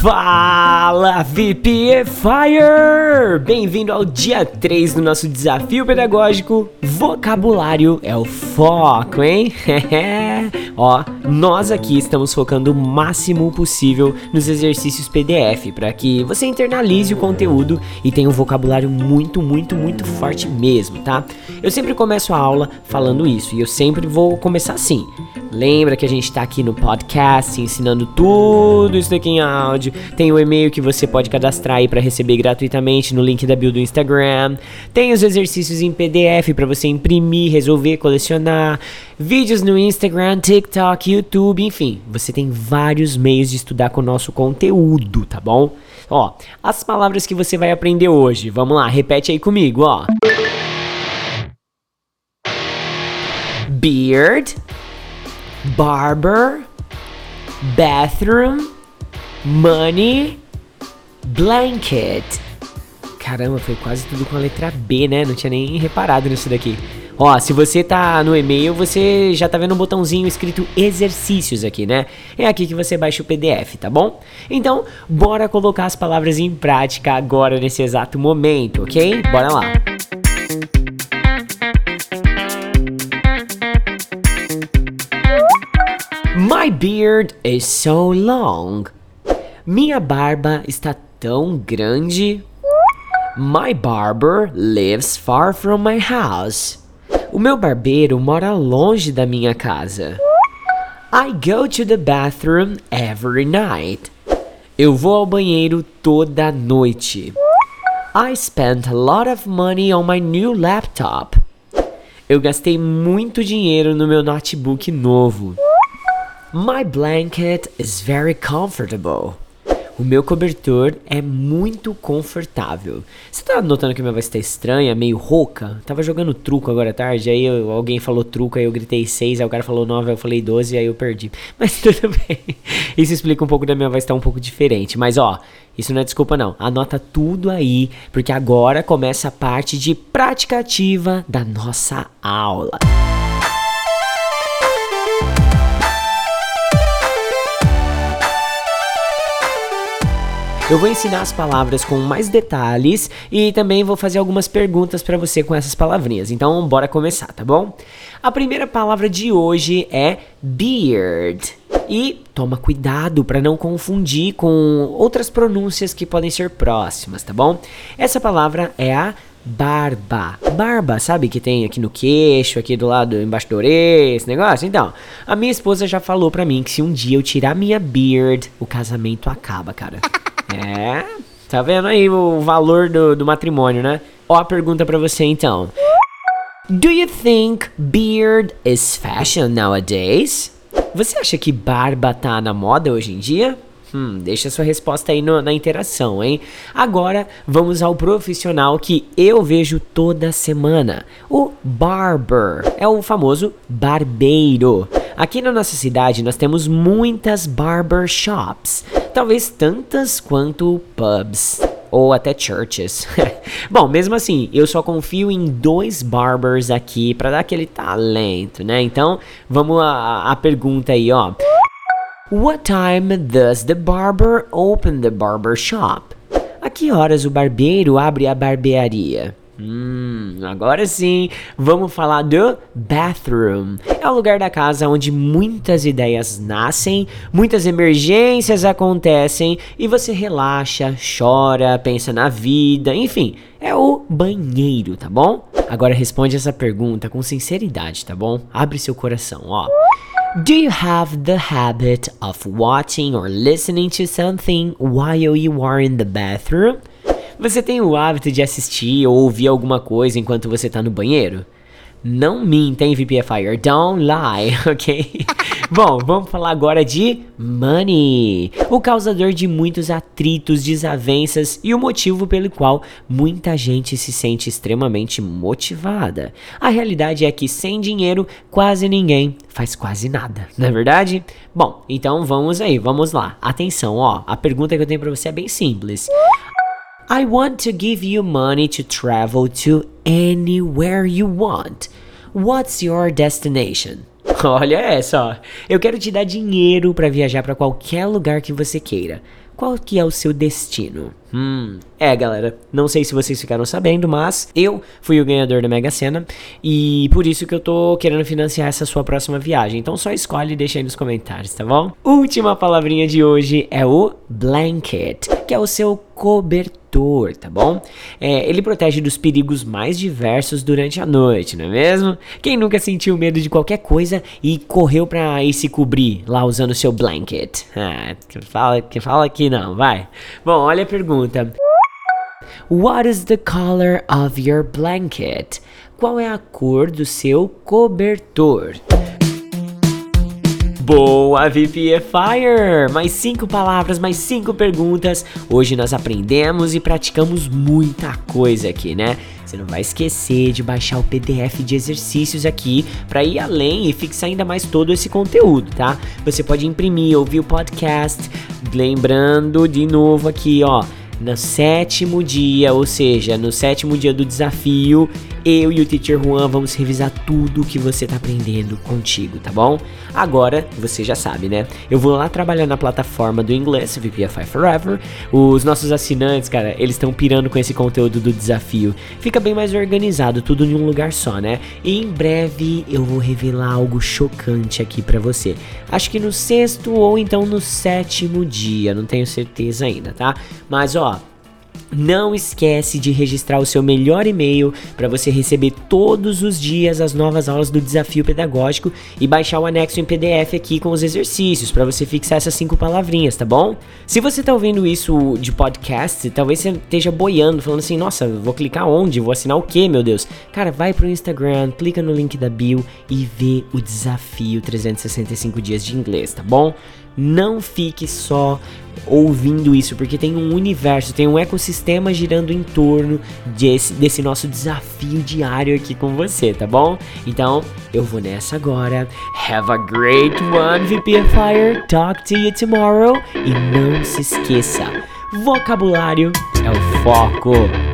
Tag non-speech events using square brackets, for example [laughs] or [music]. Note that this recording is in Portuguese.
Fala VPFire! Bem-vindo ao dia 3 do nosso desafio pedagógico. Vocabulário é o foco, hein? [laughs] Ó, nós aqui estamos focando o máximo possível nos exercícios PDF para que você internalize o conteúdo e tenha um vocabulário muito, muito, muito forte mesmo, tá? Eu sempre começo a aula falando isso e eu sempre vou começar assim. Lembra que a gente está aqui no podcast ensinando tudo isso daqui em áudio. Tem o e-mail que você pode cadastrar aí para receber gratuitamente no link da bio do Instagram. Tem os exercícios em PDF para você imprimir, resolver, colecionar. Vídeos no Instagram, TikTok, YouTube, enfim. Você tem vários meios de estudar com o nosso conteúdo, tá bom? Ó, as palavras que você vai aprender hoje. Vamos lá, repete aí comigo, ó. Beard barber, bathroom, money, blanket. Caramba, foi quase tudo com a letra B, né? Não tinha nem reparado nisso daqui. Ó, se você tá no e-mail, você já tá vendo um botãozinho escrito exercícios aqui, né? É aqui que você baixa o PDF, tá bom? Então, bora colocar as palavras em prática agora nesse exato momento, ok? Bora lá. My beard is so long. Minha barba está tão grande. My barber lives far from my house. O meu barbeiro mora longe da minha casa. I go to the bathroom every night. Eu vou ao banheiro toda noite. I spent a lot of money on my new laptop. Eu gastei muito dinheiro no meu notebook novo. My blanket is very comfortable. O meu cobertor é muito confortável. Você tá notando que minha voz tá estranha, meio rouca? Tava jogando truco agora à tarde, aí eu, alguém falou truco, aí eu gritei 6, aí o cara falou 9, aí eu falei 12, aí eu perdi. [laughs] Mas tudo bem. Isso explica um pouco da minha voz tá um pouco diferente. Mas ó, isso não é desculpa não. Anota tudo aí, porque agora começa a parte de prática ativa da nossa aula. Eu vou ensinar as palavras com mais detalhes e também vou fazer algumas perguntas para você com essas palavrinhas. Então, bora começar, tá bom? A primeira palavra de hoje é beard. E toma cuidado para não confundir com outras pronúncias que podem ser próximas, tá bom? Essa palavra é a barba. Barba, sabe que tem aqui no queixo, aqui do lado, embaixo da orelha, esse negócio? Então, a minha esposa já falou pra mim que se um dia eu tirar minha beard, o casamento acaba, cara. É, tá vendo aí o valor do, do matrimônio, né? Ó a pergunta para você então. Do you think beard is fashion nowadays? Você acha que barba tá na moda hoje em dia? Hum, deixa sua resposta aí no, na interação, hein? Agora vamos ao profissional que eu vejo toda semana: o barber. É o famoso barbeiro. Aqui na nossa cidade nós temos muitas barber shops talvez tantas quanto pubs ou até churches. [laughs] Bom, mesmo assim, eu só confio em dois barbers aqui para dar aquele talento, né? Então, vamos à, à pergunta aí, ó. What time does the barber open the barber shop? A que horas o barbeiro abre a barbearia? Hum, agora sim, vamos falar do bathroom. É o lugar da casa onde muitas ideias nascem, muitas emergências acontecem e você relaxa, chora, pensa na vida, enfim, é o banheiro, tá bom? Agora responde essa pergunta com sinceridade, tá bom? Abre seu coração, ó. Do you have the habit of watching or listening to something while you are in the bathroom? Você tem o hábito de assistir ou ouvir alguma coisa enquanto você tá no banheiro? Não minta, hein, VPFire? Don't lie, [laughs] ok? [laughs] Bom, vamos falar agora de money, o causador de muitos atritos, desavenças e o motivo pelo qual muita gente se sente extremamente motivada. A realidade é que sem dinheiro, quase ninguém faz quase nada, não é verdade? Bom, então vamos aí, vamos lá. Atenção, ó, a pergunta que eu tenho para você é bem simples. I want to give you money to travel to anywhere you want. What's your destination? [laughs] Olha essa, ó. Eu quero te dar dinheiro para viajar para qualquer lugar que você queira. qual que é o seu destino? Hum, é galera, não sei se vocês ficaram sabendo, mas eu fui o ganhador da Mega Sena e por isso que eu tô querendo financiar essa sua próxima viagem. Então só escolhe e deixa aí nos comentários, tá bom? Última palavrinha de hoje é o blanket, que é o seu cobertor, tá bom? É, ele protege dos perigos mais diversos durante a noite, não é mesmo? Quem nunca sentiu medo de qualquer coisa e correu pra ir se cobrir lá usando seu blanket? Ah, fala, que fala que não, vai. Bom, olha a pergunta. What is the color of your blanket? Qual é a cor do seu cobertor? Boa, VPFire! Mais cinco palavras, mais cinco perguntas. Hoje nós aprendemos e praticamos muita coisa aqui, né? Você não vai esquecer de baixar o PDF de exercícios aqui para ir além e fixar ainda mais todo esse conteúdo, tá? Você pode imprimir, ouvir o podcast. Lembrando de novo aqui, ó no sétimo dia, ou seja, no sétimo dia do desafio, eu e o Teacher Juan vamos revisar tudo o que você tá aprendendo contigo, tá bom? Agora, você já sabe, né? Eu vou lá trabalhar na plataforma do inglês, VPFI Forever. Os nossos assinantes, cara, eles estão pirando com esse conteúdo do desafio. Fica bem mais organizado, tudo em um lugar só, né? E em breve eu vou revelar algo chocante aqui para você. Acho que no sexto ou então no sétimo dia, não tenho certeza ainda, tá? Mas ó, não esquece de registrar o seu melhor e-mail para você receber todos os dias as novas aulas do desafio pedagógico e baixar o anexo em PDF aqui com os exercícios para você fixar essas cinco palavrinhas, tá bom? Se você tá ouvindo isso de podcast, talvez você esteja boiando, falando assim: "Nossa, vou clicar onde? Vou assinar o quê, meu Deus?". Cara, vai pro Instagram, clica no link da bio e vê o desafio 365 dias de inglês, tá bom? Não fique só ouvindo isso, porque tem um universo, tem um ecossistema girando em torno desse, desse nosso desafio diário aqui com você, tá bom? Então, eu vou nessa agora. Have a great one, VPFire. Talk to you tomorrow. E não se esqueça, vocabulário é o foco.